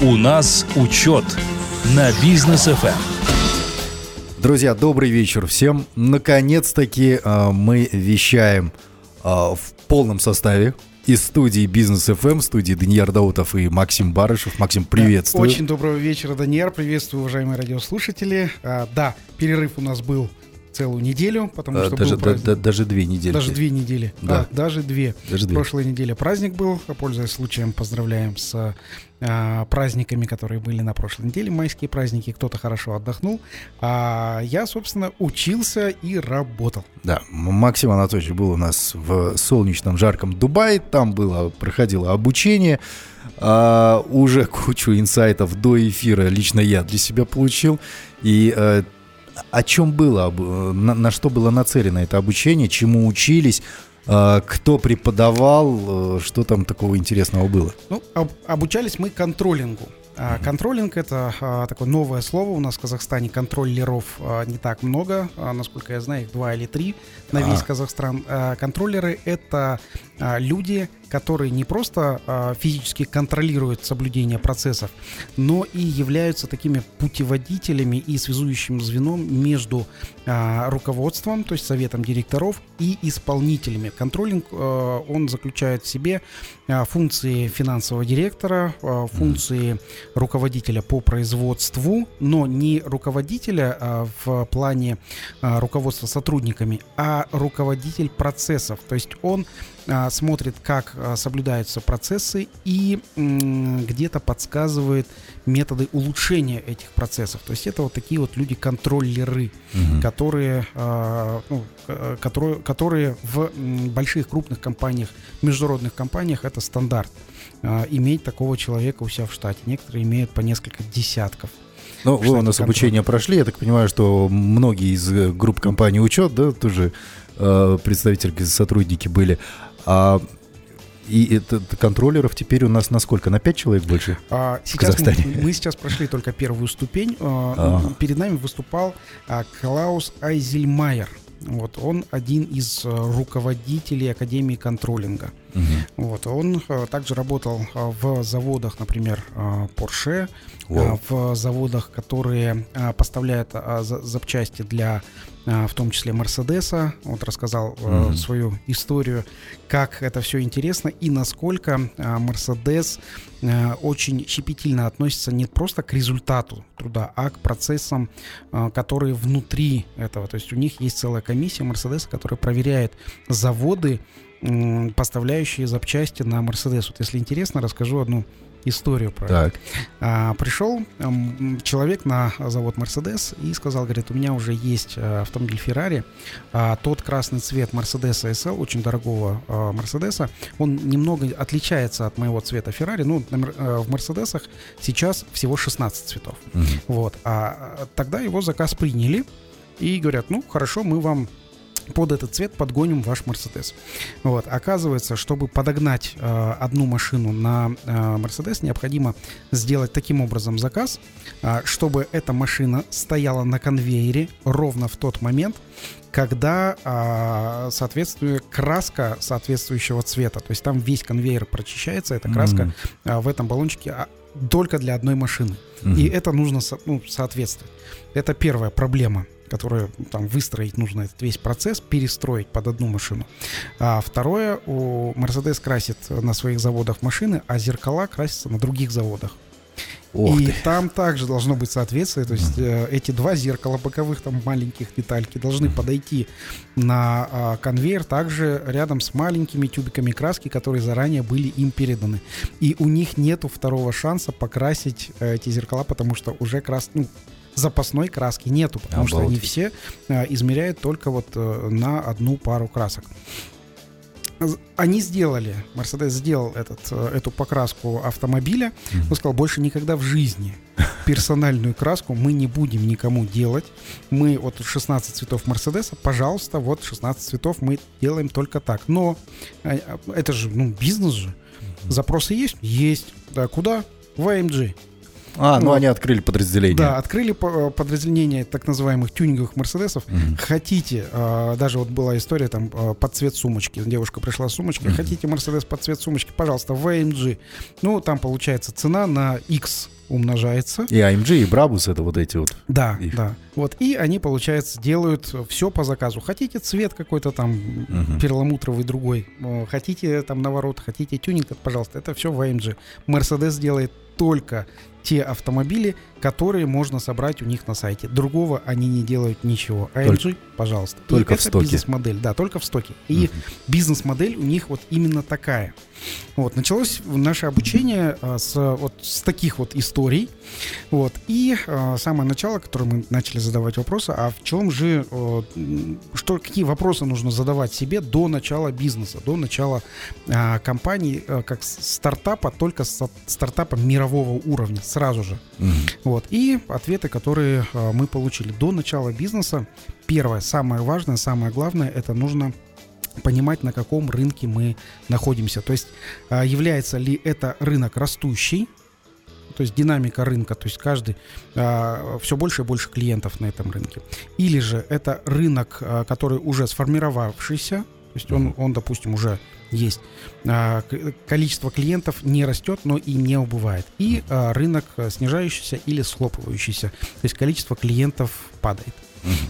У нас учет на бизнес ФМ. Друзья, добрый вечер всем. Наконец-таки э, мы вещаем э, в полном составе из студии Бизнес FM, студии Даниил Даутов и Максим Барышев. Максим, приветствую. Очень доброго вечера, Даниил. Приветствую, уважаемые радиослушатели. А, да, перерыв у нас был целую неделю, потому что даже, был праздник. да, даже две недели. Даже две недели. Да. А, даже две. Даже две. Прошлой неделе праздник был. Пользуясь случаем, поздравляем с а, праздниками, которые были на прошлой неделе, майские праздники. Кто-то хорошо отдохнул. А я, собственно, учился и работал. Да, Максим Анатольевич был у нас в солнечном, жарком Дубае. Там было, проходило обучение. А, уже кучу инсайтов до эфира лично я для себя получил. И а, о чем было, на, на что было нацелено это обучение, чему учились, а, кто преподавал, э, что там такого интересного было? Ну, об, обучались мы контролингу. А, контролинг это а, такое новое слово. У нас в Казахстане контроллеров а, не так много. А, насколько я знаю, их два или три на весь. Казахстан. А, контроллеры это люди, которые не просто а, физически контролируют соблюдение процессов, но и являются такими путеводителями и связующим звеном между а, руководством, то есть советом директоров и исполнителями. Контролинг, а, он заключает в себе а, функции финансового директора, а, функции руководителя по производству, но не руководителя а, в плане а, руководства сотрудниками, а руководитель процессов. То есть он а, смотрит, как а, соблюдаются процессы и где-то подсказывает методы улучшения этих процессов. То есть это вот такие вот люди-контроллеры, Мгм. которые, а, ну, э, которые, которые в больших крупных компаниях, международных компаниях это стандарт. Иметь такого человека у себя в штате. Некоторые имеют по несколько десятков. Ну, вы у нас контроль. обучение прошли. Я так понимаю, что многие из э, групп компании учет, да, тоже э, представители, сотрудники были. А, и это, контроллеров теперь у нас на сколько? На 5 человек больше? А, Сейчас мы, Казахстане. мы сейчас прошли только первую ступень. А, Ага. Перед нами выступал а, Клаус Айзельмайер. Вот, он один из а, руководителей Академии контролинга. Вот, он а, также работал а, в заводах, например, а, Porsche, а, в заводах, которые а, поставляют а, за- запчасти для, а, в том числе, Мерседеса. Вот рассказал а, Мгм. свою историю, как это все интересно и насколько а, Мерседес а, очень щепетильно относится не просто к результату труда, а к процессам, а, которые внутри этого. То есть у них есть целая комиссия Мерседеса, которая проверяет заводы, поставляющие запчасти на Мерседес. Вот если интересно, расскажу одну историю про это. Так. А, пришел м, человек на завод Mercedes и сказал, говорит, у меня уже есть а, автомобиль Ferrari, а, тот красный цвет Mercedes SL, очень дорогого а, Mercedes, он немного отличается от моего цвета Ferrari, ну, на э, в Мерседесах сейчас всего 16 цветов. Мгм. Вот. А а, тогда его заказ приняли и говорят, ну, хорошо, мы вам под этот цвет подгоним ваш Мерседес. Вот. Оказывается, чтобы подогнать э, одну машину на Мерседес, необходимо сделать таким образом заказ, а, чтобы эта машина стояла на конвейере ровно в тот момент, когда а, соответствует краска соответствующего цвета. То есть там весь конвейер прочищается, эта краска Мгм. а, в этом баллончике а, только для одной машины. Мгм. И это нужно ну, соответствовать. Это первая проблема, которую там выстроить нужно этот весь процесс, перестроить под одну машину. А второе, у Mercedes красит на своих заводах машины, а зеркала красятся на других заводах. Ох и ты. там также должно быть соответствие, то есть э, эти два зеркала боковых, там маленьких детальки, должны подойти на а, конвейер также рядом с маленькими тюбиками краски, которые заранее были им переданы. И у них нету второго шанса покрасить э, эти зеркала, потому что уже крас... ну, запасной краски нету, потому что они Обалдеть. все э, измеряют только вот э, на одну пару красок. Они сделали, Mercedes сделал этот, э, эту покраску автомобиля, он сказал, больше никогда в жизни персональную краску мы не будем никому делать. Мы вот 16 цветов Мерседеса, пожалуйста, вот 16 цветов мы делаем только так. Но это же, ну, бизнес же. Запросы есть? Есть. Да, куда? В AMG. А, ну, они открыли подразделение. Да, открыли по- подразделение так называемых тюнинговых Мерседесов. Мгм. Хотите, а, даже вот была история там а, под цвет сумочки. Девушка пришла с сумочкой. Мгм. Хотите Мерседес под цвет сумочки? Пожалуйста, в AMG. Ну, там получается цена на X умножается. И AMG, и Брабус это вот эти вот. Да, Их. да. Вот, и они, получается, делают все по заказу. Хотите цвет какой-то там Мгм. перламутровый другой, э, хотите там наворот, хотите тюнинг, пожалуйста, это все в AMG. Mercedes делает только те автомобили, которые можно собрать у них на сайте. Другого они не делают ничего. AMG, пожалуйста. И только в это стоке. бизнес-модель, да, только в стоке. И Мгм. бизнес-модель у них вот именно такая. Вот, началось наше обучение а, с, вот, с таких вот историй. Вот, и а, самое начало, которое мы начали задавать вопросы, а в чем же, э, что, какие вопросы нужно задавать себе до начала бизнеса, до начала а, компании, э, как стартапа, только стартапа мирового уровня, сразу же. Мгм. Вот. И ответы, которые мы получили до начала бизнеса. Первое, самое важное, самое главное, это нужно понимать, на каком рынке мы находимся. То есть э, является ли это рынок растущий, то есть динамика рынка, то есть каждый все больше и больше клиентов на этом рынке. Или же это рынок, э, который уже сформировавшийся, то есть он, он допустим, уже есть. А, Количество клиентов не растет, но и не убывает. И а, рынок а, снижающийся или схлопывающийся. То есть количество клиентов падает.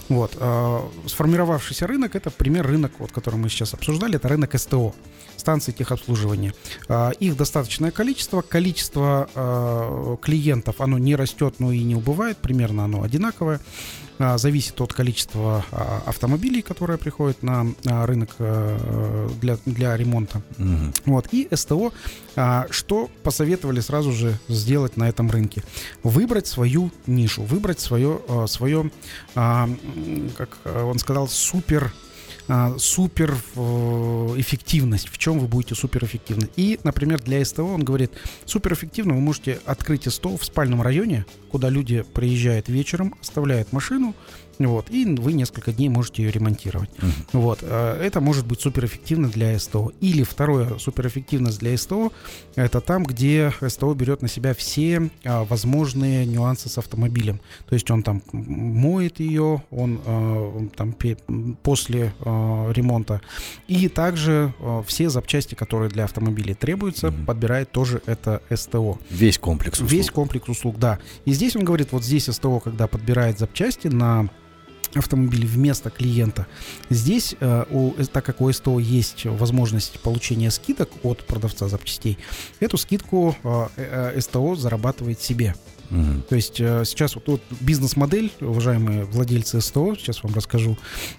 Вот. а, Сформировавшийся рынок, это пример рынок, вот, который мы сейчас обсуждали, это рынок СТО, станции техобслуживания. А, Их достаточное количество, количество а, клиентов, оно не растет, но и не убывает, примерно оно одинаковое. Зависит от количества автомобилей, которые приходят на рынок а, для, для ремонта. Мгм. Вот. И СТО, что посоветовали сразу же сделать на этом рынке? Выбрать свою нишу, выбрать свое, свое как а, он сказал, супер а, супер э, эффективность, в чем вы будете суперэффективны. И, например, для СТО он говорит, суперэффективно вы можете открыть СТО в спальном районе, куда люди приезжают вечером, оставляют машину, вот, и вы несколько дней можете ее ремонтировать. Мгм. Вот, э, это может быть суперэффективно для СТО. Или второе, суперэффективность для СТО, это там, где СТО берет на себя все а, возможные нюансы с автомобилем. То есть он там моет ее, он а, там пе- м, после а, ремонта. И также а, все запчасти, которые для автомобилей требуются, Мгм. подбирает тоже это СТО. Весь комплекс услуг. Весь комплекс услуг, да. И здесь он говорит, вот здесь СТО, когда подбирает запчасти на автомобиль вместо клиента. Здесь, э, у, э, так как у СТО есть возможность получения скидок от продавца запчастей, эту скидку э, э, СТО зарабатывает себе. То есть э, сейчас вот, вот бизнес-модель, уважаемые владельцы СТО, сейчас вам расскажу.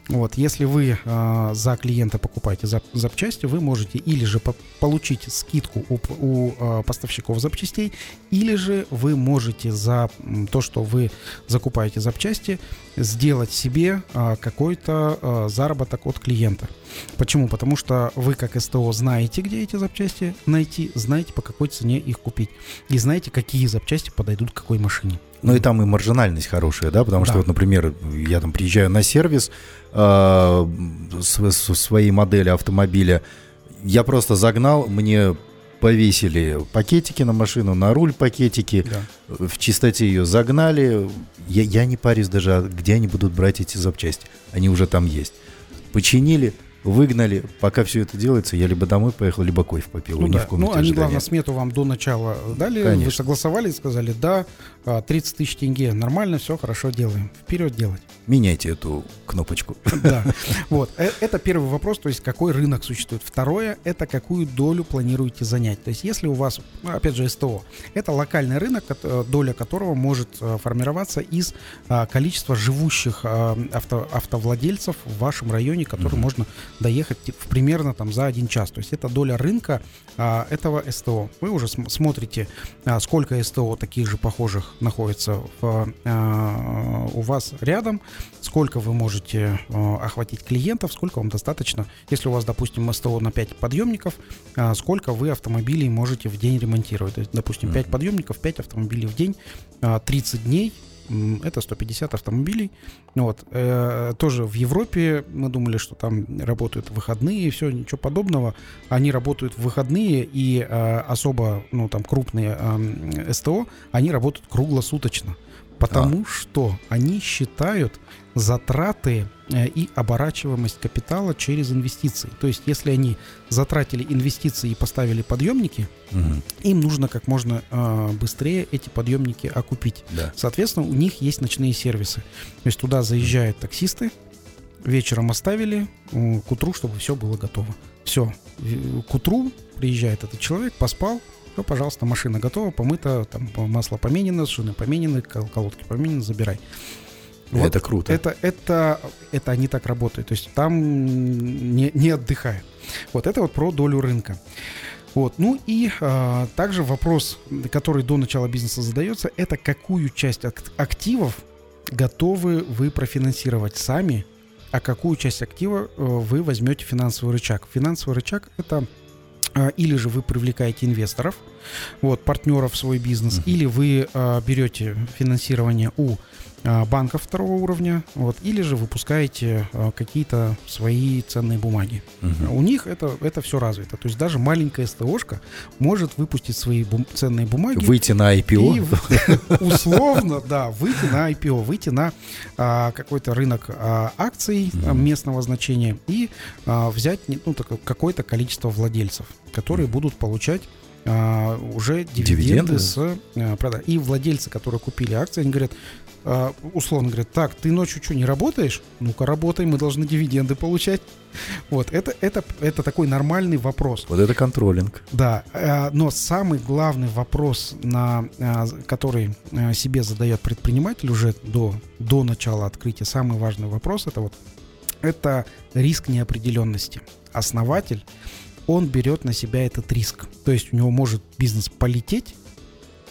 Вот, если вы э, за клиента покупаете зап- запчасти, вы можете или же по- получить скидку у, у э, поставщиков запчастей, или же вы можете за то, что вы закупаете запчасти, сделать себе э, какой-то э, заработок от клиента. Почему? Потому что вы как СТО знаете, где эти запчасти найти, знаете, по какой цене их купить, и знаете, какие запчасти подойдут к какой машине. Ну и там и маржинальность хорошая, да, потому что Да. вот, например, я там приезжаю на сервис э, с, со своей модели автомобиля, я просто загнал, мне повесили пакетики на машину, на руль пакетики, Да. в чистоте ее загнали. Я, я не парюсь даже, а где они будут брать эти запчасти. Они уже там есть. Починили, выгнали. Пока все это делается, я либо домой поехал, либо кофе попил. Ну, не да. в комнате ну они, ожидания. главное, смету вам до начала дали, вы Конечно. согласовали и сказали, да, 30 тысяч тенге, нормально, все, хорошо делаем. Вперед делать. Меняйте эту кнопочку. Да. Вот. Э, Это первый вопрос, то есть какой рынок существует. Второе, это какую долю планируете занять. То есть если у вас, ну, опять же, СТО, это локальный рынок, э, доля которого может э, формироваться из а, количества живущих а, авто- автовладельцев в вашем районе, который Мгм. можно доехать в примерно там за один час. То есть это доля рынка а, этого СТО. Вы уже см- смотрите, а, сколько СТО таких же похожих находится в, а, у вас рядом, сколько вы можете а, охватить клиентов, сколько вам достаточно. Если у вас, допустим, СТО на 5 подъемников, а, сколько вы автомобилей можете в день ремонтировать. То есть, допустим, 5 Мгм. подъемников, 5 автомобилей в день, а, 30 дней, это 150 автомобилей. Вот. Э, тоже в Европе мы думали, что там работают выходные и все, ничего подобного. Они работают в выходные и э, особо, ну, там, крупные э, СТО, они работают круглосуточно. Потому что они считают затраты э, и оборачиваемость капитала через инвестиции. То есть, если они затратили инвестиции и поставили подъемники, Мгм. им нужно как можно э, быстрее эти подъемники окупить. Да. Соответственно, у них есть ночные сервисы. То есть туда заезжают таксисты, вечером оставили, м, к утру, чтобы все было готово. Все. К утру приезжает этот человек, поспал, все, пожалуйста, машина готова, помыта, там масло поменено, шины поменены, кол- колодки поменены, забирай. Вот Это круто. это, это, это они так работают. То есть там не, не отдыхают. Вот это вот про долю рынка. Вот. Ну и а, также вопрос, который до начала бизнеса задается, это какую часть ак- активов готовы вы профинансировать сами, а какую часть актива э, вы возьмете финансовый рычаг. Финансовый рычаг это или же вы привлекаете инвесторов, вот, партнеров в свой бизнес, Мгм. или вы а, берете финансирование у а, банков второго уровня, вот, или же выпускаете а, какие-то свои ценные бумаги. Мгм. У них это, это все развито. То есть даже маленькая СТОшка может выпустить свои бум- ценные бумаги. Выйти на IPO. И условно, да, выйти на IPO, выйти на а, какой-то рынок а, акций а, Мгм. местного значения и а, взять ну, такое- какое-то количество владельцев, которые будут получать а, уже дивиденды, Дивиденды? с а, продаж. И владельцы, которые купили акции, они говорят, а, условно говорят, так, ты ночью что, не работаешь? Ну-ка, работай, мы должны дивиденды получать. Вот, это, это, это такой нормальный вопрос. Вот это контролинг. Да, э, но самый главный вопрос, на, э, который э, себе задает предприниматель уже до, до начала открытия, самый важный вопрос это вот это риск неопределенности. Основатель, он берет на себя этот риск. То есть у него может бизнес полететь,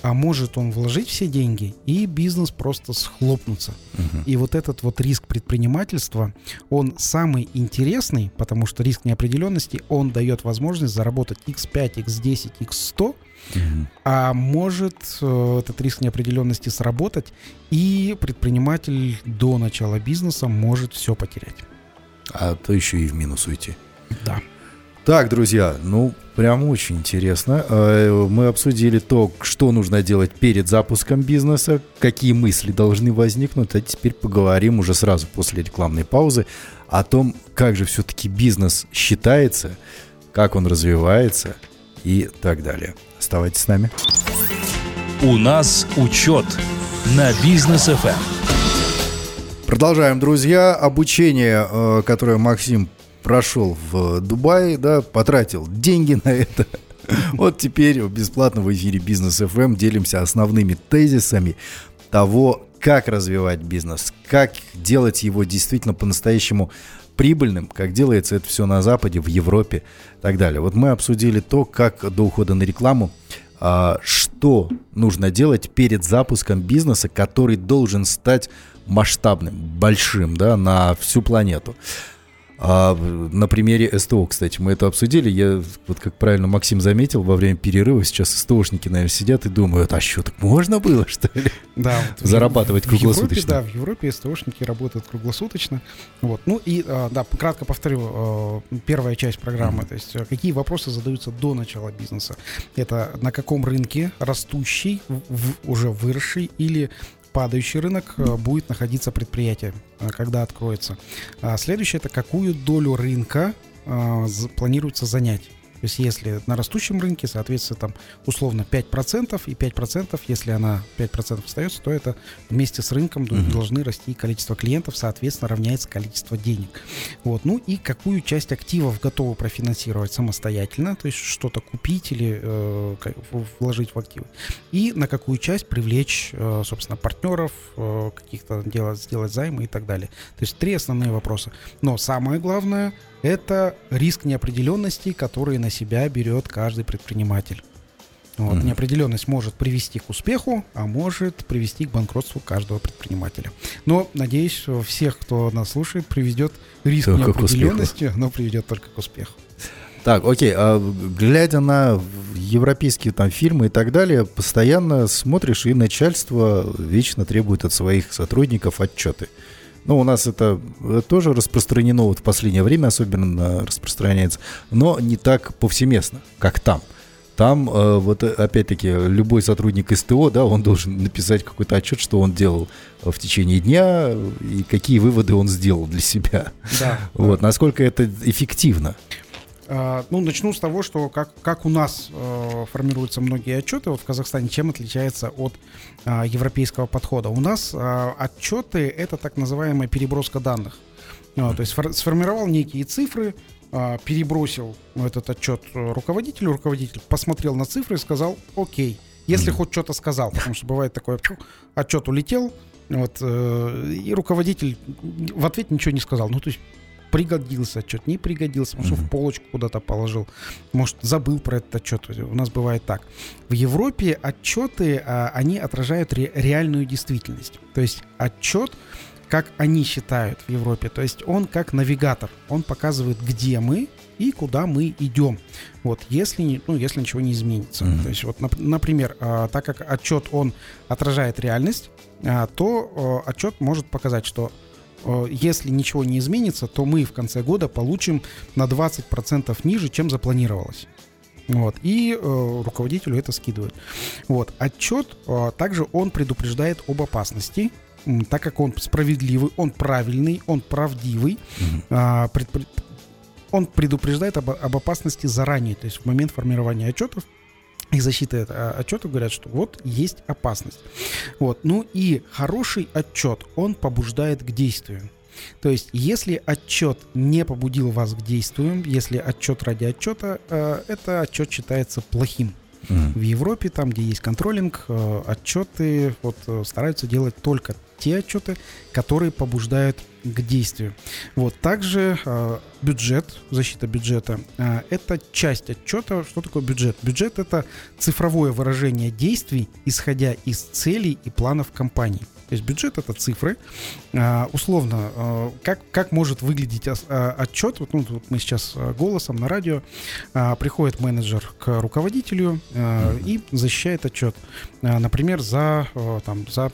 а может он вложить все деньги, и бизнес просто схлопнуться. Мгм. И вот этот вот риск предпринимательства, он самый интересный, потому что риск неопределенности, он дает возможность заработать x5, x10, x100, Мгм. а может э, этот риск неопределенности сработать, и предприниматель до начала бизнеса может все потерять. А то еще и в минус уйти. Да. Так, друзья, ну, прям очень интересно. Э, Мы обсудили то, что нужно делать перед запуском бизнеса, какие мысли должны возникнуть, а теперь поговорим уже сразу после рекламной паузы о том, как же все-таки бизнес считается, как он развивается и так далее. Оставайтесь с нами. У нас учет на бизнес Эм. ФМ. Продолжаем, друзья. Обучение, э, которое Максим прошел в Дубае, да, потратил деньги на это. Вот теперь бесплатно в эфире Бизнес FM делимся основными тезисами того, как развивать бизнес, как делать его действительно по-настоящему прибыльным, как делается это все на Западе, в Европе и так далее. Вот мы обсудили то, как до ухода на рекламу, а, что нужно делать перед запуском бизнеса, который должен стать масштабным, большим, да, на всю планету. А, на примере СТО, кстати, мы это обсудили. Я, вот как правильно Максим заметил, во время перерыва сейчас СТОшники, наверное, сидят и думают, а что, так можно было, что ли? Да, вот в- Зарабатывать в Европе, круглосуточно. да, в Европе СТОшники работают круглосуточно. Вот. Ну и, э, да, кратко повторю, э, первая часть программы, то есть э, какие вопросы задаются до начала бизнеса. Это на каком рынке растущий, в- уже выросший или падающий рынок э, будет находиться предприятие, э, когда откроется. А следующее это какую долю рынка э, планируется занять. То есть если на растущем рынке, соответственно, там условно 5%, и 5%, если она 5% остается, то это вместе с рынком Мгм. должны расти количество клиентов, соответственно, равняется количество денег. Вот. Ну и какую часть активов готовы профинансировать самостоятельно, то есть что-то купить или э, вложить в активы. И на какую часть привлечь, э, собственно, партнеров, э, каких-то делать, сделать займы и так далее. То есть три основные вопроса. Но самое главное – это риск неопределенности, который на себя берет каждый предприниматель. Вот. Мгм. Неопределенность может привести к успеху, а может привести к банкротству каждого предпринимателя. Но, надеюсь, всех, кто нас слушает, приведет риск Только неопределенности, но приведет только к успеху. Так, окей, а глядя на европейские там фильмы и так далее, постоянно смотришь, и начальство вечно требует от своих сотрудников отчеты. Ну, у нас это тоже распространено вот в последнее время, особенно распространяется, но не так повсеместно, как там. Там э, вот опять-таки любой сотрудник СТО, да, он должен написать какой-то отчет, что он делал в течение дня и какие выводы он сделал для себя. Да. Вот, насколько это эффективно. А, ну, начну с того, что как, как у нас э, формируются многие отчеты вот в Казахстане, чем отличается от э, европейского подхода. У нас э, отчеты — это так называемая переброска данных. Э, то есть сформировал некие цифры, э, перебросил этот отчет руководителю, руководитель посмотрел на цифры и сказал «Окей». Если хоть что-то сказал, потому что бывает такое, отчет улетел, вот, э, и руководитель в ответ ничего не сказал. Ну, то есть пригодился отчет, не пригодился, может, mm-hmm. в полочку куда-то положил, может, забыл про этот отчет. У нас бывает так. В Европе отчеты, а, они отражают ре- реальную действительность. То есть отчет, как они считают в Европе, то есть он как навигатор, он показывает, где мы и куда мы идем. Вот, если, ну, если ничего не изменится. Mm-hmm. То есть, вот, например, а, так как отчет, он отражает реальность, а, то отчет может показать, что если ничего не изменится, то мы в конце года получим на 20% ниже, чем запланировалось. Вот, и э, руководителю это скидывают. Вот, отчет э, также он предупреждает об опасности, так как он справедливый, он правильный, он правдивый. Э, пред, он предупреждает об, об опасности заранее, то есть в момент формирования отчетов и защиты а, отчета говорят, что вот есть опасность. Вот. Ну и хороший отчет, он побуждает к действию. То есть, если отчет не побудил вас к действию, если отчет ради отчета, э, это отчет считается плохим. В Европе, там, где есть контролинг, э, отчеты вот, э, стараются делать только те отчеты, которые побуждают к действию. Вот также э, бюджет, защита бюджета, это часть отчета. Что такое бюджет? Бюджет это цифровое выражение действий, исходя из целей и планов компании. То есть бюджет это цифры. А, условно, а, как, как может выглядеть а, отчет? Вот, ну, вот мы сейчас голосом на радио приходит менеджер к руководителю и защищает отчет. Например, за, там, за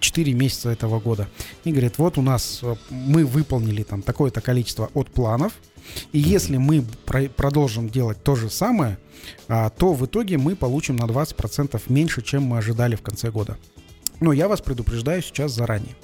4 месяца этого года. И говорит, вот у нас мы выполнили там такое-то количество от планов, и если мы про- продолжим делать то же самое, а, то в итоге мы получим на 20% меньше, чем мы ожидали в конце года. Но я вас предупреждаю сейчас заранее.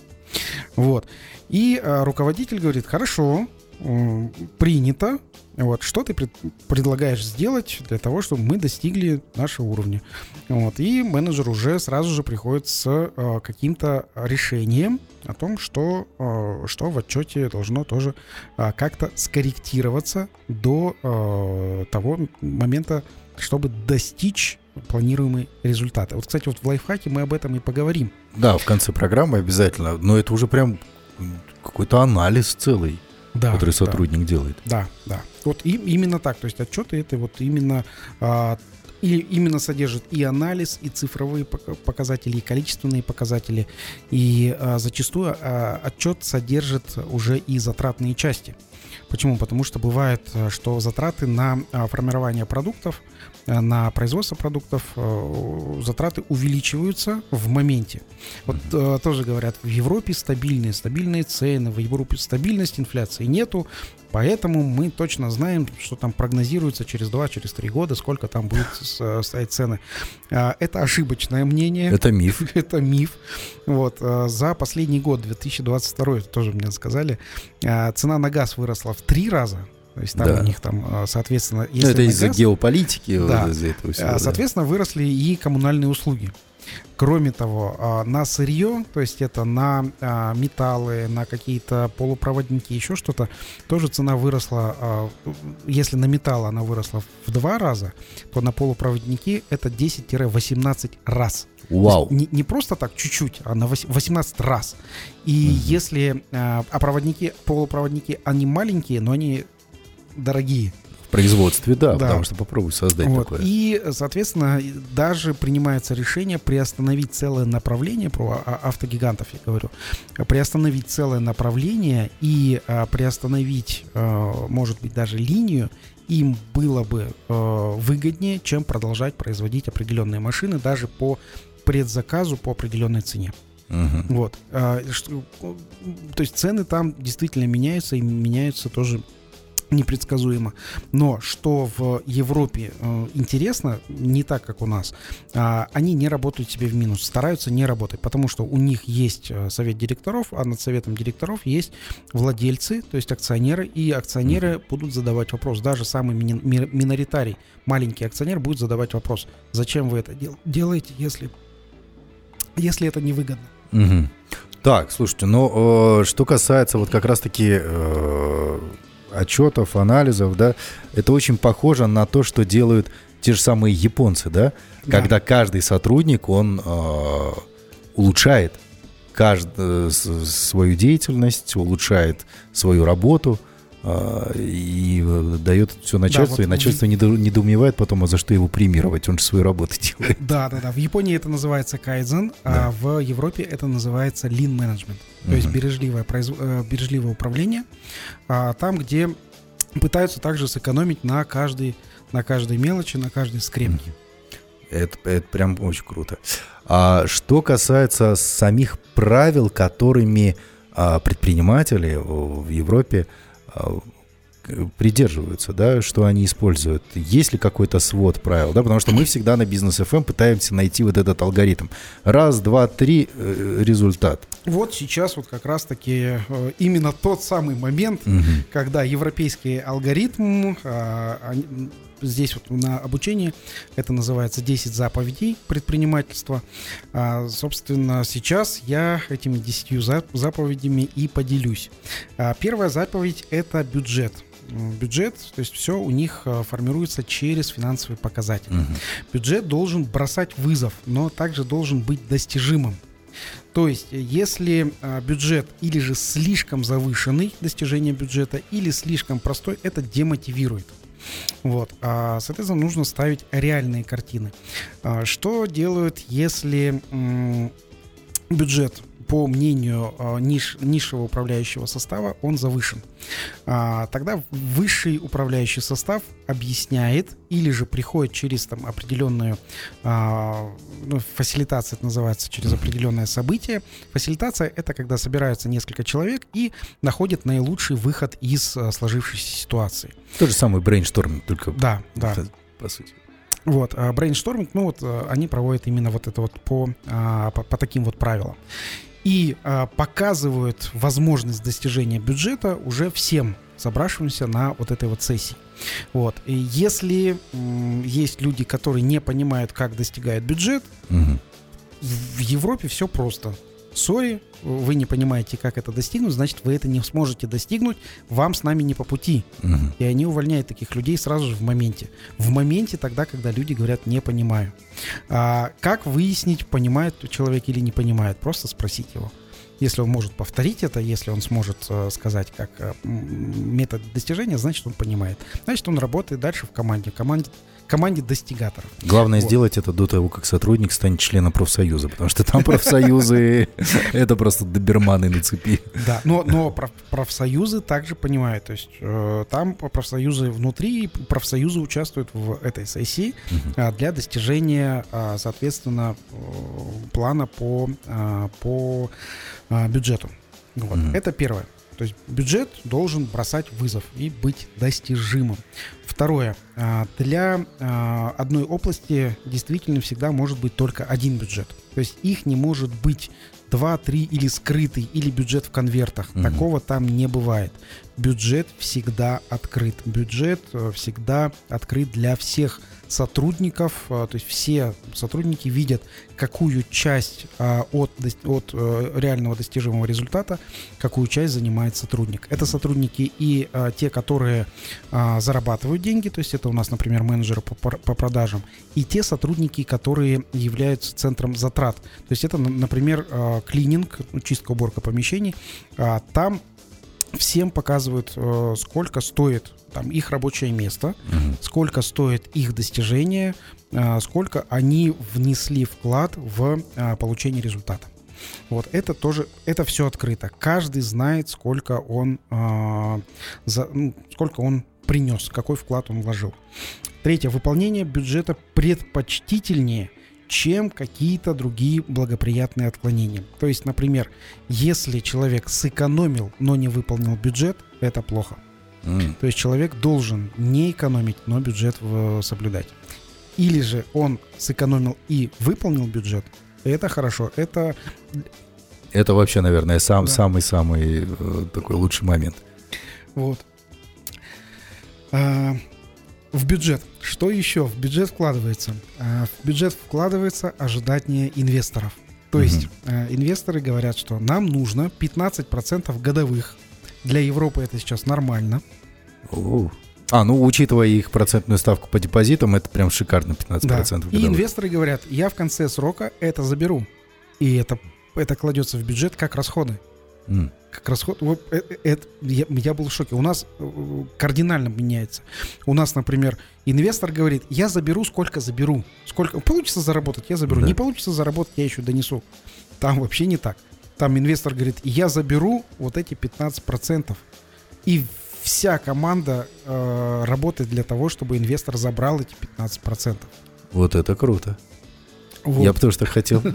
Вот. И э, руководитель говорит, хорошо, э, принято. Вот, что ты пред, предлагаешь сделать для того, чтобы мы достигли нашего уровня? Вот, и менеджер уже сразу же приходит с э, каким-то решением о том, что, э, что в отчете должно тоже э, как-то скорректироваться до э, того момента, чтобы достичь планируемые результаты. Вот, кстати, вот в лайфхаке мы об этом и поговорим. Да, в конце программы обязательно. Но это уже прям какой-то анализ целый, да, который сотрудник да. делает. Да, да. Вот и, именно так. То есть отчеты это вот именно а, и именно содержит и анализ, и цифровые показатели, и количественные показатели. И а, зачастую а, отчет содержит уже и затратные части. Почему? Потому что бывает, э, что затраты на а, формирование продуктов, э, на производство продуктов, э, затраты увеличиваются в моменте. Вот тоже говорят, в Европе стабильные, стабильные цены, в Европе стабильность инфляции нету, Поэтому мы точно знаем, что там прогнозируется через 2-3 через года, сколько там будут стоять цены. А, это ошибочное мнение. Это миф. Это миф. Вот. А, за последний год, 2022, тоже мне сказали, а, цена на газ выросла в три раза. То есть там да. у них там, соответственно, ну, если это из-за геополитики, да, из-за этого всего. Соответственно, да. выросли и коммунальные услуги. Кроме того, а, на сырье, то есть это на а, металлы, на какие-то полупроводники, еще что-то, тоже цена выросла. А, если на металл она выросла в два раза, то на полупроводники это 10-18 раз. Вау. Не, не просто так чуть-чуть, а на 18 раз. И угу. если... А проводники, полупроводники, они маленькие, но они дорогие. Производстве, да, да. потому что попробуй создать вот. такое. И, соответственно, даже принимается решение приостановить целое направление, про автогигантов я говорю, приостановить целое направление и а, приостановить, а, может быть, даже линию им было бы э, выгоднее, чем продолжать производить определенные машины даже по предзаказу по определенной цене. Uh-huh. Вот. А, что, то есть цены там действительно меняются и меняются тоже непредсказуемо. Но что в Европе э, интересно, не так, как у нас, э, они не работают себе в минус, стараются не работать, потому что у них есть э, совет директоров, а над советом директоров есть владельцы, то есть акционеры, и акционеры будут задавать вопрос. Даже самый миноритарий, маленький акционер будет задавать вопрос, зачем вы это дел- делаете, если, если это невыгодно. Угу. Так, слушайте, ну, э, что касается вот как раз-таки э, отчетов, анализов, да, это очень похоже на то, что делают те же самые японцы, да, да. когда каждый сотрудник, он э, улучшает кажд... Э, свою деятельность, улучшает свою работу, и э, дает все начальству, да, вот и начальство в... недоумевает потом, а за что его премировать, он же свою работу делает. Да, да, да. В Японии это называется кайдзен, да. а в Европе это называется lean management, то uh есть бережливое, произ... Э, бережливое управление, а, там, где пытаются также сэкономить на каждой, на каждой мелочи, на каждой скрепке. Это, это прям очень круто. А что касается самих правил, которыми а, предприниматели в Европе а, придерживаются, да, что они используют. Есть ли какой-то свод правил, да, потому что мы всегда на бизнес FM пытаемся найти вот этот алгоритм. Раз, два, три, э, результат. Вот сейчас вот как раз-таки э, именно тот самый момент, угу. когда европейский алгоритм, а, здесь вот на обучении, это называется 10 заповедей предпринимательства. А, собственно, сейчас я этими 10 заповедями и поделюсь. А, первая заповедь – это бюджет бюджет, то есть все у них а, формируется через финансовые показатели. Угу. Бюджет должен бросать вызов, но также должен быть достижимым. То есть, если а, бюджет или же слишком завышенный, достижение бюджета, или слишком простой, это демотивирует. Вот. А, соответственно, нужно ставить реальные картины. А, что делают, если бюджет по мнению э, ниш, низшего управляющего состава, он завышен. А, тогда высший управляющий состав объясняет или же приходит через там определенную а, ну, фасилитация, это называется, через определенное событие. Фасилитация — это когда собираются несколько человек и находят наилучший выход из а, сложившейся ситуации. То же самое brainstorming, только... Да, да. По сути. Вот, брейншторминг, ну вот они проводят именно вот это вот по, по, по таким вот правилам и а, показывают возможность достижения бюджета уже всем собравшимся на вот этой вот сессии. Вот. И если м, есть люди, которые не понимают, как достигают бюджет, угу. в Европе все просто сори, вы не понимаете, как это достигнуть, значит, вы это не сможете достигнуть, вам с нами не по пути. Угу. И они увольняют таких людей сразу же в моменте. В моменте тогда, когда люди говорят «не понимаю». А, как выяснить, понимает человек или не понимает? Просто спросить его. Если он может повторить это, если он сможет э, сказать, как э, метод достижения, значит, он понимает. Значит, он работает дальше в команде. В команде команде достигаторов. Главное вот. сделать это до того, как сотрудник станет членом профсоюза, потому что там профсоюзы — это просто доберманы на цепи. Да, но, но профсоюзы также понимают, то есть э, там профсоюзы внутри, профсоюзы участвуют в этой сессии а, для достижения, а, соответственно, э, плана по, а, по бюджету. Вот. Это первое. То есть бюджет должен бросать вызов и быть достижимым. Второе. А, для а, одной области действительно всегда может быть только один бюджет. То есть их не может быть два, три или скрытый, или бюджет в конвертах. Угу. Такого там не бывает. Бюджет всегда открыт. Бюджет э, всегда открыт для всех сотрудников, а, то есть все сотрудники видят, какую часть а, от, от э, реального достижимого результата, какую часть занимает сотрудник. Это сотрудники и а, те, которые зарабатывают деньги, то есть это у нас, например, менеджеры по, по продажам, и те сотрудники, которые являются центром затрат. То есть это, например, клининг, чистка, уборка помещений. Там всем показывают, э, сколько стоит там их рабочее место, Мгм. сколько стоит их достижение, э, сколько они внесли вклад в э, получение результата. Вот это тоже, это все открыто. Каждый знает, сколько он, э, за, ну, сколько он принес, какой вклад он вложил. Третье. Выполнение бюджета предпочтительнее, чем какие-то другие благоприятные отклонения. То есть, например, если человек сэкономил, но не выполнил бюджет, это плохо. М. То есть человек должен не экономить, но бюджет в- соблюдать. Или же он сэкономил и выполнил бюджет, это хорошо. Это Это вообще, наверное, сам, Да. самый-самый э, такой лучший момент. вот. А, в бюджет. Что еще в бюджет вкладывается? А, в бюджет вкладывается ожидание инвесторов. То Мгм. есть а, инвесторы говорят, что нам нужно 15% годовых. Для Европы это сейчас нормально. О. А, ну, учитывая их процентную ставку по депозитам, это прям шикарно, 15% И годовых. инвесторы говорят, я в конце срока это заберу. И это, это кладется в бюджет как расходы. М. Как расход. Вот, э- э- это- я, я был в шоке. У нас э, кардинально меняется. У нас, например, инвестор говорит, я заберу, сколько заберу. Сколько получится заработать, я заберу. Да. Не получится заработать, я еще донесу. Там вообще не так. Там инвестор говорит, я заберу вот эти 15%. И вся команда э, работает для того, чтобы инвестор забрал эти 15%. Вот это круто. Вот. Я тоже так хотел.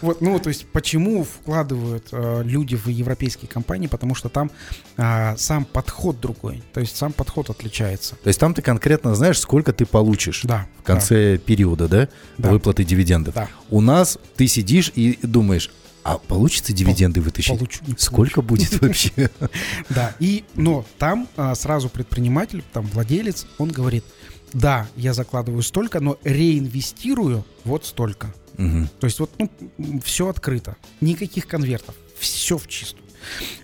Вот, ну, то есть, почему вкладывают э, люди в европейские компании? Потому что там а, сам подход другой. То есть, сам подход отличается. То есть там ты конкретно знаешь, сколько ты получишь Да. в конце периода, да, Да. выплаты дивидендов. Да. У нас ты сидишь и думаешь, а получится дивиденды вытащить? Получу, не Сколько будет вообще? Да. И, но там а, сразу предприниматель, там владелец, он говорит, да, я закладываю столько, но реинвестирую вот столько. Мгм. То есть вот, ну, все открыто. Никаких конвертов. Все в чистую.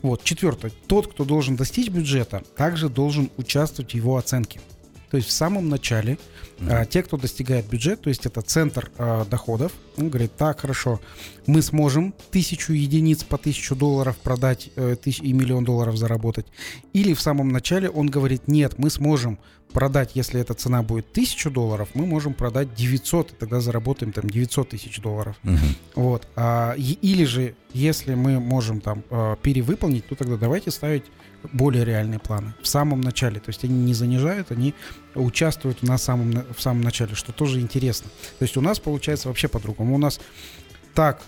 Вот. Четвертое. Тот, кто должен достичь бюджета, также должен участвовать в его оценке. То есть в самом начале а, те, кто достигает бюджет, то есть это центр а, доходов, он говорит, так, хорошо, мы сможем тысячу единиц по тысячу долларов продать э, тысяч- и миллион долларов заработать. Или в самом начале он говорит, нет, мы сможем продать, если эта цена будет тысячу долларов, мы можем продать 900, и тогда заработаем там 900 тысяч долларов. Мгм. Вот. А, и- или же, если мы можем там перевыполнить, то тогда давайте ставить более реальные планы в самом начале. То есть они не занижают, они участвуют на самом, в самом начале, что тоже интересно. То есть у нас получается вообще по-другому. У нас так,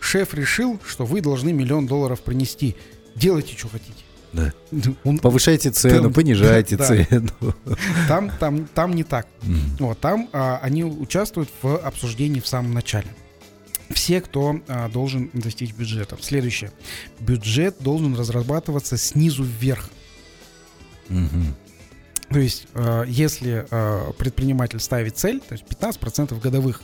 шеф решил, что вы должны миллион долларов принести. Делайте, что хотите. Да. Он- Повышайте цену, Там- понижайте да. цену. там, там, там не так. Мгм. Вот, там а, они участвуют в обсуждении в самом начале. Все, кто а, должен достичь бюджета. Следующее. Бюджет должен разрабатываться снизу вверх. Мгм. То есть, э, если э, предприниматель ставит цель, то есть 15% годовых,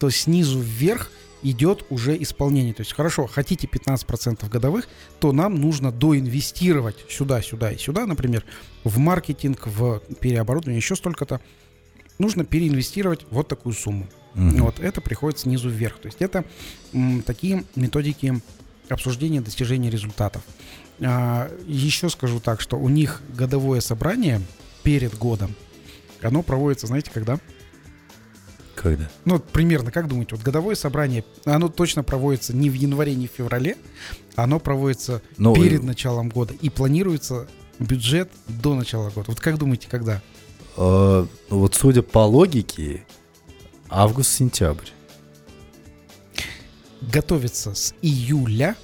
то снизу вверх идет уже исполнение. То есть, хорошо, хотите 15% годовых, то нам нужно доинвестировать сюда, сюда и сюда, например, в маркетинг, в переоборудование, еще столько-то. Нужно переинвестировать вот такую сумму. Мгм. Вот это приходит снизу вверх. То есть это м, такие методики обсуждения достижения результатов. А, еще скажу так, что у них годовое собрание перед годом, оно проводится, знаете, когда? Когда? Ну, вот примерно, как думаете, вот годовое собрание, оно точно проводится не в январе, не в феврале, оно проводится Ну, перед началом года и планируется бюджет до начала года. Вот как думаете, когда? э, ну вот судя по логике, август-сентябрь. Готовится с июля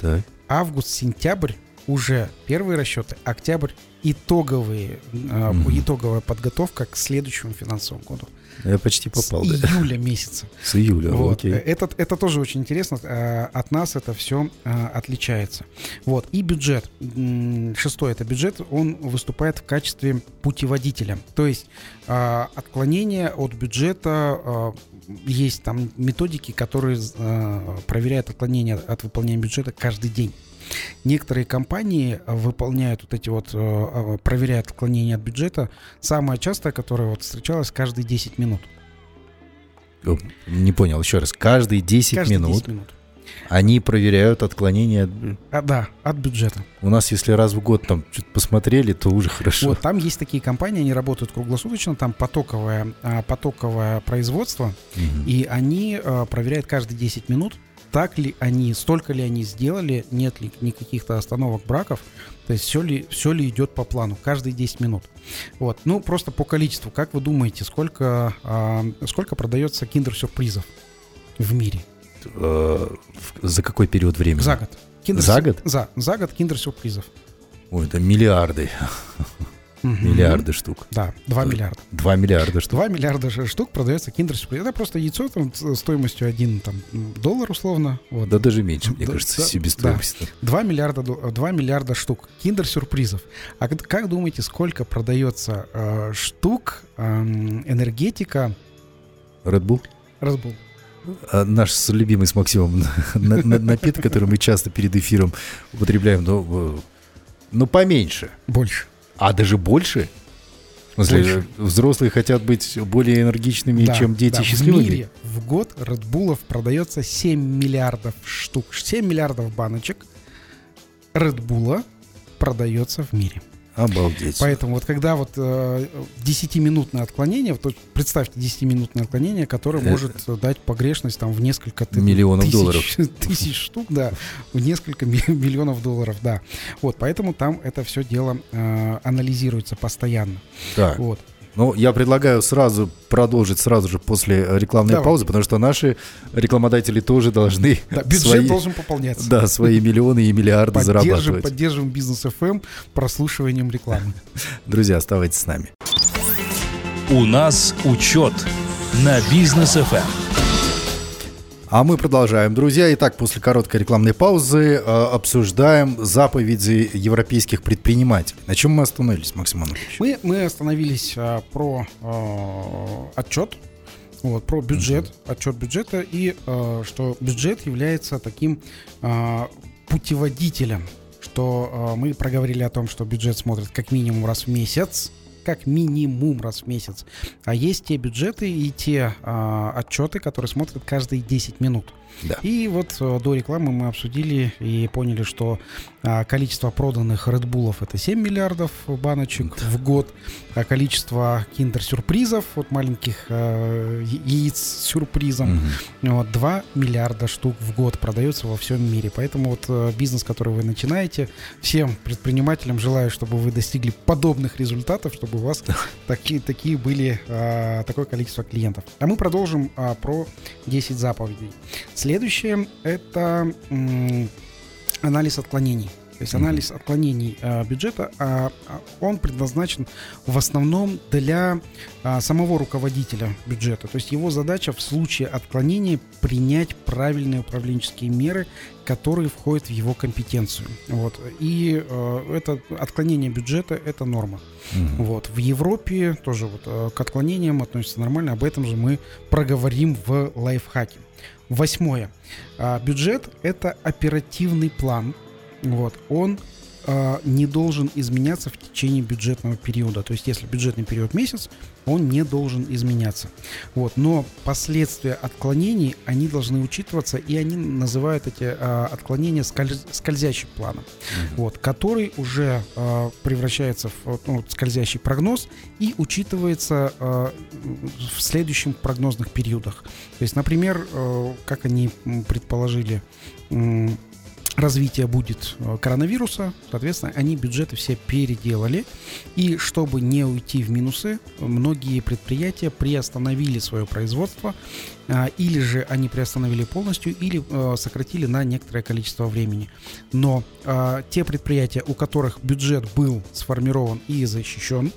Так. август-сентябрь уже первые расчеты, октябрь итоговые, э, Мгм. итоговая подготовка к следующему финансовому году. Я почти попал, с да. июля месяца. С июля, Вот. окей. Это, это тоже очень интересно. э, От нас это все отличается. Вот. И бюджет. М, Шестое это бюджет. Он выступает в качестве путеводителя. То есть отклонение от бюджета есть там методики, которые проверяют отклонение от выполнения бюджета каждый день. Некоторые компании э, выполняют вот эти вот, э, э, проверяют отклонение от бюджета. Самое частое, которое вот встречалось каждые 10 минут. Не понял, еще раз. Каждые 10 Каждые минут. 10 минут. Они проверяют отклонения. А, да, от бюджета. У нас, если раз в год там что-то посмотрели, то уже хорошо. Вот там есть такие компании, они работают круглосуточно, там потоковое, а, потоковое производство, Мгм. и они а, проверяют каждые 10 минут, так ли они, столько ли они сделали, нет ли никаких-то остановок браков, то есть все ли, все ли идет по плану, каждые 10 минут. Вот, ну просто по количеству, как вы думаете, сколько, а, сколько продается киндер-сюрпризов в мире? Э, За какой период времени? За год. Киндер- За год? За, за год киндер-сюрпризов. Ой, это миллиарды. Мгм. Миллиарды штук. Да, 2 миллиарда. Два миллиарда штук. 2 миллиарда штук продается киндер-сюрприз. Это просто яйцо там, с- стоимостью 1 там, доллар условно. Вот. Да даже меньше, мне Да, кажется, да, себестоимость. 2 миллиарда, дол- 2 миллиарда штук киндер-сюрпризов. А как, как думаете, сколько продается э, штук эм, энергетика Red Bull? Разбул? А наш любимый с Максимом на- на- напиток, который мы часто перед эфиром употребляем, но, э, но поменьше. Больше. А даже больше? Больше. взрослые хотят быть более энергичными, Да, чем дети да, счастливыми? В мире в год Редбулов продается 7 миллиардов штук. 7 миллиардов баночек Редбула продается в мире. Обалдеть. Поэтому вот когда вот э, 10-минутное отклонение, вот представьте 10-минутное отклонение, которое Это- может дать погрешность там в несколько ты- Миллионов тысяч, долларов. Тысяч штук, да, в несколько ми- миллионов долларов, да. Вот, поэтому там это все дело э, анализируется постоянно. Так, Вот. Ну я предлагаю сразу продолжить сразу же после э, рекламной Давай. паузы, потому что наши рекламодатели тоже должны Да, бюджет свои, должен пополняться. да, свои миллионы и миллиарды Поддержим, зарабатывать. поддержим бизнес FM прослушиванием рекламы. Друзья, оставайтесь с нами. У нас учет на бизнес ФМ. А мы продолжаем, друзья. Итак, после короткой рекламной паузы э, обсуждаем заповеди европейских предпринимателей. На чем мы остановились, Максим Анатольевич? Мы, мы остановились а, про а, отчет, вот, про бюджет, отчет бюджета, и а, что бюджет является таким а, путеводителем, что а, мы проговорили о том, что бюджет смотрит как минимум раз в месяц, как минимум раз в месяц. А есть те бюджеты и те а, отчеты, которые смотрят каждые 10 минут. Да. И вот э, до рекламы мы обсудили и поняли, что а, количество проданных Red Bull'ов это 7 миллиардов баночек в год, а количество киндер-сюрпризов, вот маленьких э, яиц с сюрпризом, вот, 2 миллиарда штук в год продается во всем мире. Поэтому вот э, бизнес, который вы начинаете, всем предпринимателям желаю, чтобы вы достигли подобных результатов, чтобы у вас такие, такие были, а, такое количество клиентов. А мы продолжим а, про 10 заповедей. Следующее это анализ отклонений. То есть анализ отклонений а, бюджета, а, а, он предназначен в основном для а, самого руководителя бюджета. То есть его задача в случае отклонения принять правильные управленческие меры, которые входят в его компетенцию. Вот. И это отклонение бюджета это норма. Мгм. Вот. В Европе тоже вот, к отклонениям относятся нормально. Об этом же мы проговорим в лайфхаке. Восьмое. А, Бюджет — это оперативный план. Вот. Он а, не должен изменяться в течение бюджетного периода. То есть, если бюджетный период месяц, он не должен изменяться. Вот. Но последствия отклонений, они должны учитываться, и они называют эти а, отклонения скольз- скользящим планом вот, который уже э, превращается в ну, скользящий прогноз и учитывается э, в следующих прогнозных периодах. То есть, например, э, как они предположили, развитие будет э, коронавируса, соответственно, они бюджеты все переделали. И чтобы не уйти в минусы, многие предприятия приостановили свое производство, а, или же они приостановили полностью, или э, сократили на некоторое количество времени. Но те предприятия, у которых бюджет был сформирован и защищен,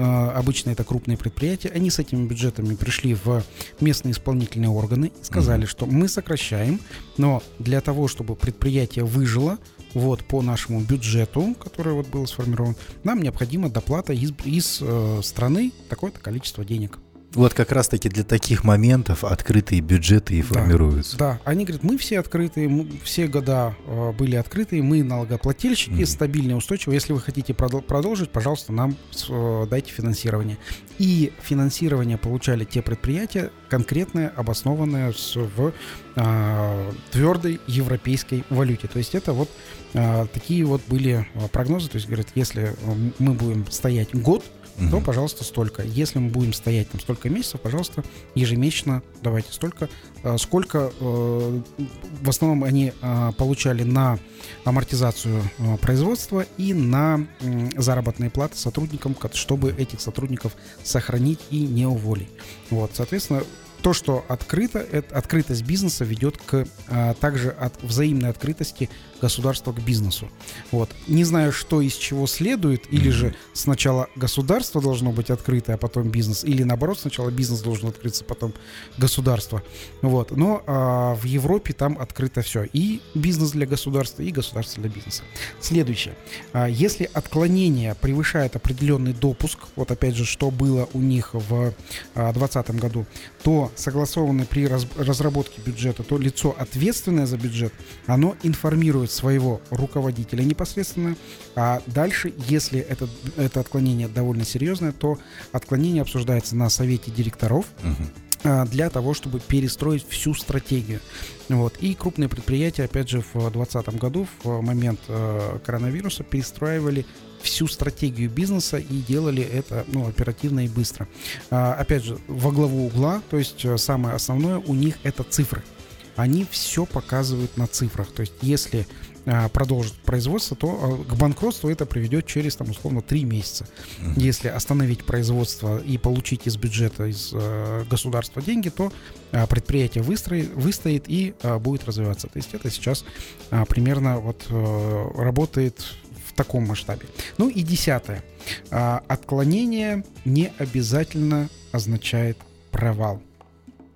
обычно это крупные предприятия, они с этими бюджетами пришли в местные исполнительные органы и сказали, что мы сокращаем, но для того, чтобы предприятие выжило, вот по нашему бюджету, который вот был сформирован, нам необходима доплата из, из э, страны такое-то количество денег. Вот как раз-таки для таких моментов открытые бюджеты и формируются. Да, они говорят, мы все открытые, мы все года э, были открытые, мы налогоплательщики, mm-hmm. стабильные, устойчивые. Если вы хотите продол- продолжить, пожалуйста, нам э, дайте финансирование. И финансирование получали те предприятия, конкретное, обоснованное с, в э, твердой европейской валюте. То есть это вот э, такие вот были э, прогнозы. То есть говорят, если э, мы будем стоять год, угу. то, пожалуйста, столько. Если мы будем стоять там столько месяцев, пожалуйста, ежемесячно давайте столько. А, сколько э, в основном они а, получали на амортизацию производства и на заработные платы сотрудникам, чтобы этих сотрудников сохранить и не уволить. Вот, соответственно, то, что открыто, это, открытость бизнеса ведет к а, также от взаимной открытости государства к бизнесу. Вот. Не знаю, что из чего следует, или же сначала государство должно быть открыто, а потом бизнес, или наоборот, сначала бизнес должен открыться, потом государство. Вот. Но а, в Европе там открыто все. И бизнес для государства, и государство для бизнеса. Следующее. А, если отклонение превышает определенный допуск, вот опять же, что было у них в 2020 а, году, то согласованное при разработке бюджета, то лицо, ответственное за бюджет, оно информирует своего руководителя непосредственно, а дальше, если это, это отклонение довольно серьезное, то отклонение обсуждается на совете директоров, угу. для того, чтобы перестроить всю стратегию. Вот. И крупные предприятия, опять же, в 2020 году, в момент э, коронавируса, перестраивали всю стратегию бизнеса и делали это ну, оперативно и быстро. А, опять же, во главу угла, то есть э, самое основное у них это цифры. Они все показывают на цифрах. То есть если а, продолжит производство, то а, к банкротству это приведет через, там, условно, 3 месяца. Если остановить производство и получить из бюджета, из э, государства деньги, то предприятие выстроит, выстоит и будет развиваться. То есть это сейчас примерно вот э, работает таком масштабе. Ну и десятое. А, отклонение не обязательно означает провал.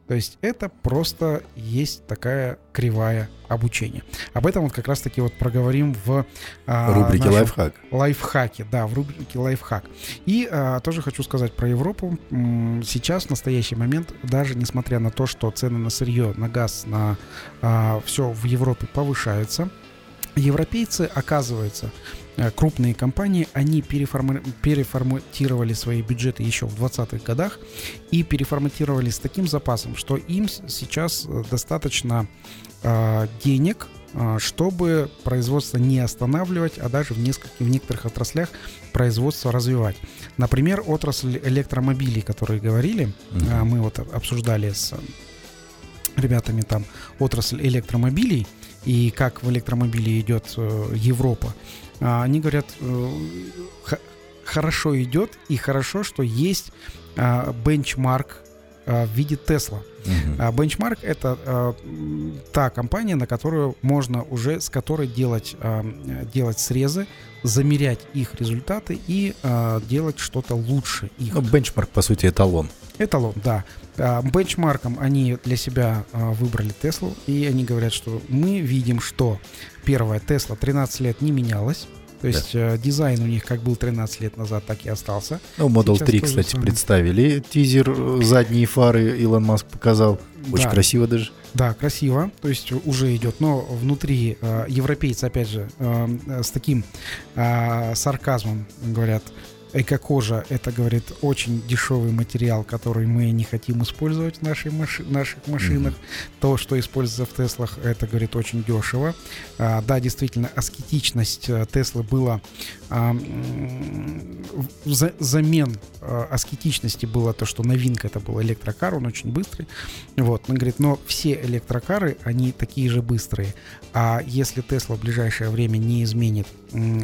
То есть это просто есть такая кривая обучения. Об этом вот как раз-таки вот проговорим в а, рубрике лайфхак. Лайфхаке, да, в рубрике лайфхак. И а, тоже хочу сказать про Европу. Сейчас в настоящий момент, даже несмотря на то, что цены на сырье, на газ, на а, все в Европе повышаются, европейцы, оказывается, крупные компании, они переформи- переформатировали свои бюджеты еще в 20-х годах и переформатировали с таким запасом, что им сейчас э, достаточно э, денег, э, чтобы производство не останавливать, а даже в, нескольких, в некоторых отраслях производство развивать. Например, отрасль электромобилей, которые говорили, mm-hmm. э, мы вот обсуждали с ребятами там отрасль электромобилей и как в электромобиле идет э, Европа. А, они говорят, э, хорошо идет, и хорошо, что есть а, бенчмарк а, в виде Тесла. Uh-huh. Benchmark это та компания, на которую можно уже с которой делать делать срезы, замерять их результаты и делать что-то лучше их. Ну, бенчмарк по сути эталон. Эталон, да. Бенчмарком они для себя выбрали Теслу, и они говорят, что мы видим, что первая Тесла 13 лет не менялась. То есть да. э, дизайн у них как был 13 лет назад, так и остался. Ну, Model Сейчас 3, кстати, самое. представили. Тизер, э, задние фары Илон Маск показал. Очень да. красиво даже. Да, красиво. То есть уже идет. Но внутри э, европейцы, опять же, э, с таким э, сарказмом говорят, Эко-кожа – это, говорит, очень дешевый материал, который мы не хотим использовать в нашей маши наших машинах. Mm-hmm. То, что используется в Теслах, это, говорит, очень дешево. А, да, действительно, аскетичность э, Теслы была а, за, замен а, аскетичности было то, что новинка это был электрокар, он очень быстрый. Вот, он говорит, но все электрокары, они такие же быстрые. А если Тесла в ближайшее время не изменит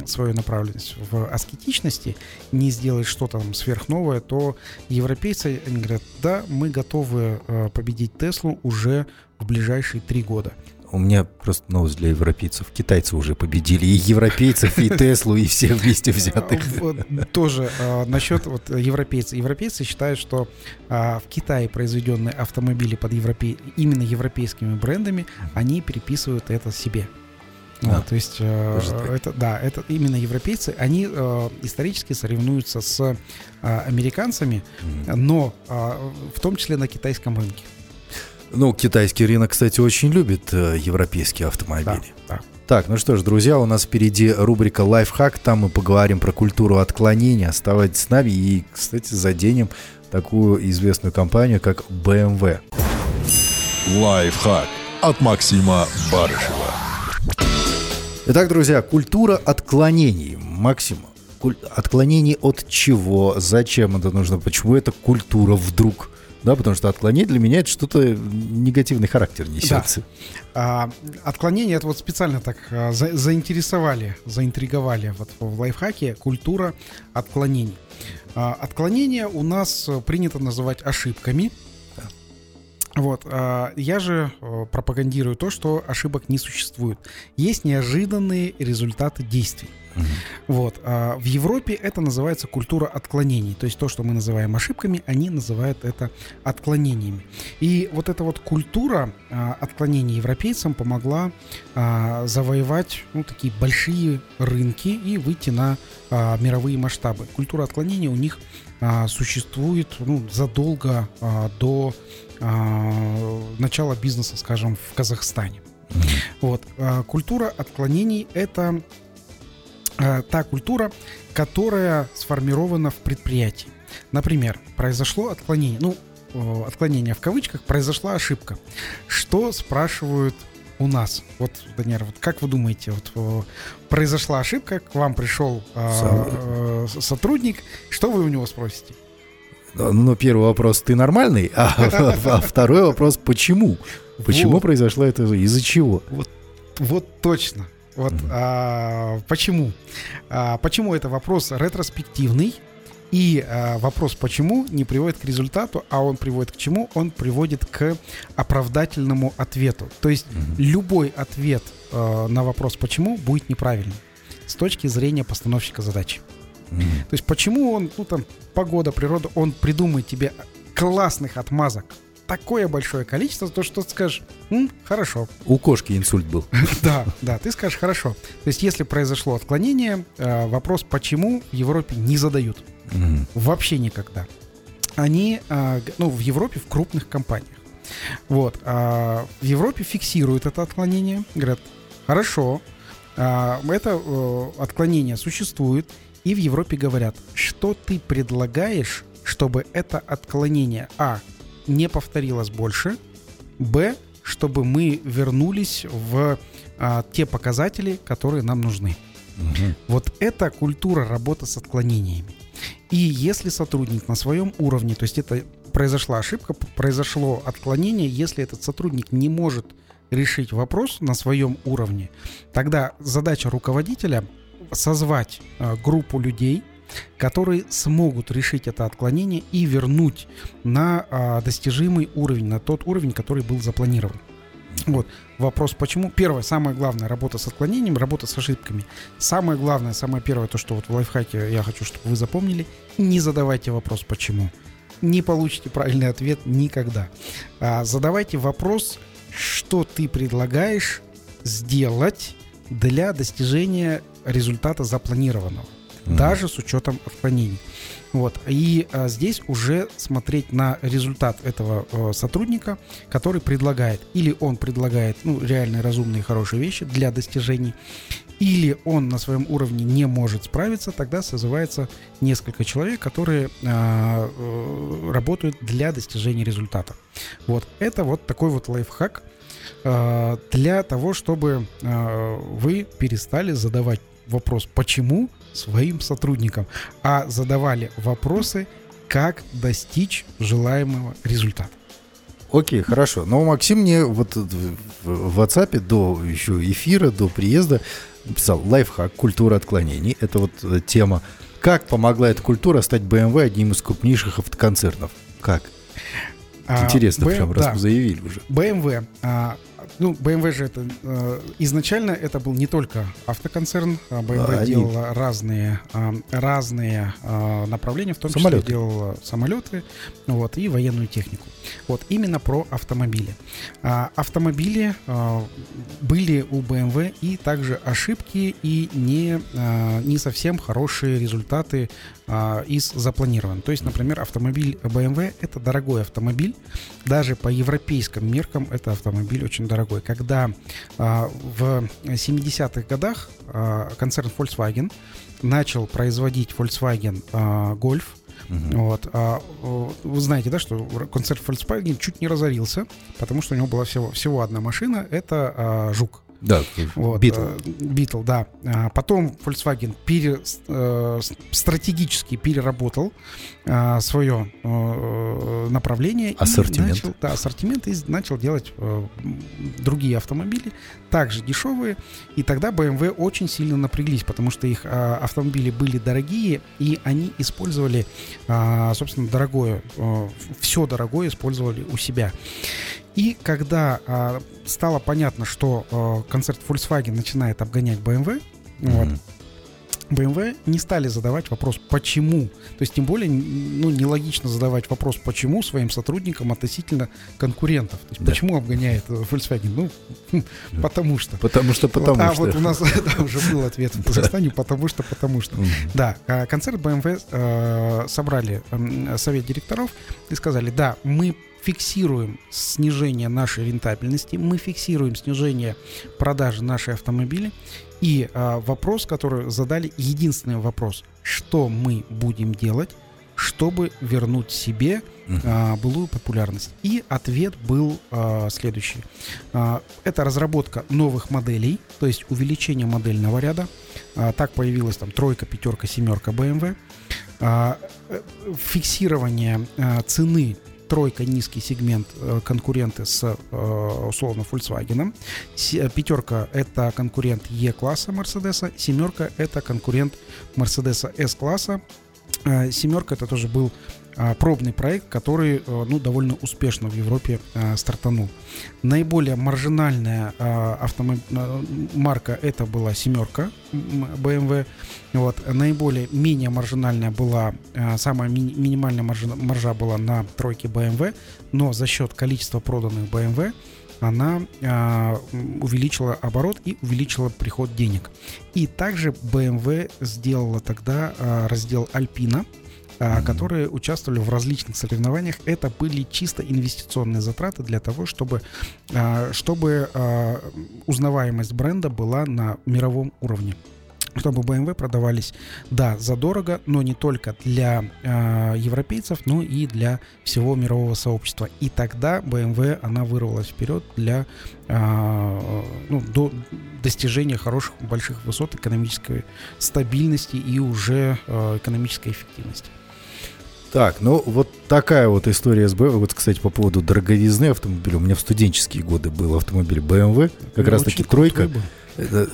свою направленность в аскетичности, не сделает что-то там сверхновое, то европейцы они говорят, да, мы готовы э, победить Теслу уже в ближайшие три года. У меня просто новость для европейцев. Китайцы уже победили и европейцев, и Теслу, и все вместе взятых. Тоже а, насчет вот европейцев. Европейцы считают, что а, в Китае произведенные автомобили под именно европейскими брендами, они переписывают это себе. Вот, А, то есть э, это да, это именно европейцы, они э, исторически соревнуются с э, американцами, но э, в том числе на китайском рынке. Ну, китайский рынок, кстати, очень любит э, европейские автомобили. Да, да. Так, ну что ж, друзья, у нас впереди рубрика «Лайфхак». Там мы поговорим про культуру отклонения. Оставайтесь с нами и, кстати, заденем такую известную компанию, как BMW. Лайфхак от Максима Барышева. Итак, друзья, культура отклонений. Максим, куль- отклонений от чего? Зачем это нужно? Почему это культура вдруг? Да, потому что отклонение для меня это что-то негативный характер несется. А, отклонение, это вот специально так а, за- заинтересовали, заинтриговали вот в лайфхаке культура отклонений. А, отклонения у нас э, принято называть ошибками. Вот, а, я же э, пропагандирую то, что ошибок не существует. Есть неожиданные результаты действий. Вот. а в Европе это называется культура отклонений. То есть то, что мы называем ошибками, они называют это отклонениями. И вот эта вот культура а, отклонений европейцам помогла завоевать ну, такие большие рынки и выйти на мировые масштабы. Культура отклонений у них существует ну, задолго до начала бизнеса, скажем, в Казахстане. Вот. а, Культура отклонений — это а, та культура, которая сформирована в предприятии. Например, произошло отклонение, ну, э, отклонение в кавычках, произошла ошибка. Что спрашивают у нас? Вот, Даниэль, вот как вы думаете, вот э, произошла ошибка, к вам пришел э, Сам- э, с- сотрудник, что вы у него спросите? Ну, первый вопрос, ты нормальный? А, а второй вопрос, почему? Почему Вот. произошло это? Из-за чего? Вот точно. Вот а, почему? А, почему это вопрос ретроспективный? И а, вопрос почему не приводит к результату, а он приводит к чему? Он приводит к оправдательному ответу. То есть любой ответ а, на вопрос почему будет неправильным с точки зрения постановщика задачи. То есть почему он, ну там, погода, природа, он придумает тебе классных отмазок такое большое количество, то что ты скажешь, «М, хорошо, У кошки инсульт был. да, да, ты скажешь хорошо. То есть, если произошло отклонение, э, вопрос почему в Европе не задают. Вообще никогда. Они, э, ну, в Европе в крупных компаниях. Вот. а в Европе фиксируют это отклонение. Говорят, хорошо, а, это э, отклонение существует. И в Европе говорят, что ты предлагаешь, чтобы это отклонение, а, не повторилось больше, б, чтобы мы вернулись в а, те показатели, которые нам нужны. Мгм. Вот это культура работы с отклонениями. И если сотрудник на своем уровне, то есть это произошла ошибка, произошло отклонение, если этот сотрудник не может решить вопрос на своем уровне, тогда задача руководителя созвать э, группу людей, которые смогут решить это отклонение и вернуть на а, достижимый уровень, на тот уровень, который был запланирован. Вот. Вопрос, почему? Первое, самое главное, работа с отклонением, работа с ошибками. Самое главное, самое первое, то, что вот в лайфхаке я хочу, чтобы вы запомнили, не задавайте вопрос «почему?». Не получите правильный ответ никогда. А задавайте вопрос, что ты предлагаешь сделать для достижения результата запланированного, даже с учетом отклонений. Вот. И а, здесь уже смотреть на результат этого э, сотрудника, который предлагает. Или он предлагает ну, реально разумные, хорошие вещи для достижений, или он на своем уровне не может справиться, тогда созывается несколько человек, которые а, э, работают для достижения результата. Вот. Это вот такой вот лайфхак э, для того, чтобы э, вы перестали задавать вопрос «почему?» своим сотрудникам, а задавали вопросы, как достичь желаемого результата. Окей, хорошо. Но Максим мне вот в WhatsApp до еще эфира, до приезда написал лайфхак, культура отклонений. Это вот э, тема. Как помогла эта культура стать BMW одним из крупнейших автоконцернов? Как? А, Интересно, Б- прям раз да. заявили уже. BMW а, ну, BMW же это э, изначально это был не только автоконцерн, а BMW Да, они- делала разные а, разные а, направления, в том Самолеты. числе делала самолеты, вот и военную технику. Вот именно про автомобили. А, автомобили а, были у BMW и также ошибки и не а, не совсем хорошие результаты а, из запланированных. То есть, например, автомобиль BMW это дорогой автомобиль, даже по европейским меркам это автомобиль очень дорогой. Когда а, в 70-х годах а, концерн Volkswagen начал производить Volkswagen а, Golf, вот, а, вы знаете, да, что концерн Volkswagen чуть не разорился, потому что у него была всего, всего одна машина, это а, Жук. Да, Вот, Битл. э, Beetle, да. А Потом Volkswagen пере- э, стратегически переработал а, свое э, направление. и Ассортимент. начал- да, ассортимент и начал делать э, другие автомобили, также дешевые. И тогда BMW очень сильно напряглись, потому что их автомобили были дорогие, и они использовали, собственно, дорогое, все дорогое использовали у себя. И когда а, стало понятно, что а, концерт Volkswagen начинает обгонять BMW, вот, Мгм. BMW не стали задавать вопрос «почему?». То есть, тем более, ну, нелогично задавать вопрос «почему?» своим сотрудникам относительно конкурентов. То есть, Да. почему обгоняет э, Volkswagen? Ну, хм, потому что. Потому что, потому Вот, а что. вот у нас да, уже был ответ в Казахстане, потому что, потому что. Да, а, концерт BMW э, собрали м, совет директоров и сказали, да, мы фиксируем снижение нашей рентабельности, мы фиксируем снижение продажи нашей автомобилей. И а, вопрос, который задали, единственный вопрос, что мы будем делать, чтобы вернуть себе а, былую популярность. И ответ был а, следующий. А, это разработка новых моделей, то есть увеличение модельного ряда. А, так появилась там тройка, пятерка, семерка BMW. А, э, фиксирование а, цены тройка низкий сегмент э, конкуренты с э, условно Volkswagen. Э, Пятерка это конкурент E-класса Мерседеса, семерка это конкурент Мерседеса S-класса. Э, Семерка это тоже был пробный проект, который э, ну, довольно успешно в Европе а, стартанул. Наиболее маржинальная а, автомо- а, марка это была семерка BMW. Вот. Наиболее менее маржинальная была, а, самая ми- минимальная маржа, маржа была на тройке BMW, но за счет количества проданных BMW она а, м, увеличила оборот и увеличила приход денег. И также BMW сделала тогда а, раздел а, Мгм. Которые участвовали в различных соревнованиях. Это были чисто инвестиционные затраты для того, чтобы, а, чтобы а, узнаваемость бренда была на мировом уровне чтобы BMW продавались, да, задорого, но не только для а, европейцев, но и для всего мирового сообщества. И тогда BMW, она вырвалась вперед для а, ну, до достижения хороших, больших высот экономической стабильности и уже а, экономической эффективности. Так, ну вот такая вот история с BMW. Вот, кстати, по поводу дороговизны автомобиля. У меня в студенческие годы был автомобиль BMW, как Ну, раз таки тройка. был. Э,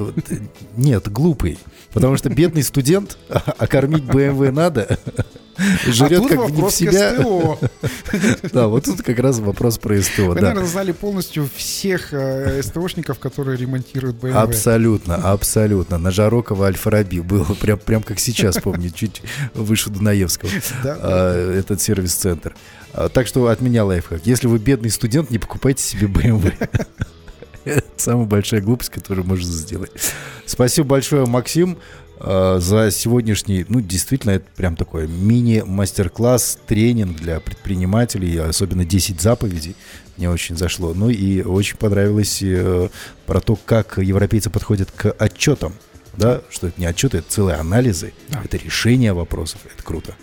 Нет, глупый. Потому что бедный студент, а кормить BMW надо, жрет а как бы не в себя. СТО. Да, вот тут как раз вопрос про СТО, Вы, да. наверное, знали полностью всех э, СТОшников, которые ремонтируют BMW. Абсолютно, абсолютно. На Жарокова Альфа-Раби было прям, прям как сейчас, помню, чуть выше Дунаевского. Да, а, этот сервис-центр. А, Так что от меня лайфхак. Если вы бедный студент, не покупайте себе BMW. Самая большая глупость, которую можно сделать. Спасибо большое, Максим, а, за сегодняшний, ну, действительно, это прям такой мини-мастер-класс, тренинг для предпринимателей, особенно 10 заповедей. Мне очень зашло. Ну и очень понравилось э, про то, как европейцы подходят к отчетам. Да, что это не отчеты, это целые анализы, Да. это решение вопросов. Это круто.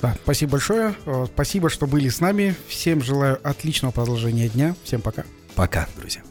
Да, спасибо большое. Э, Спасибо, что были с нами. Всем желаю отличного продолжения дня. Всем пока. Пока, друзья.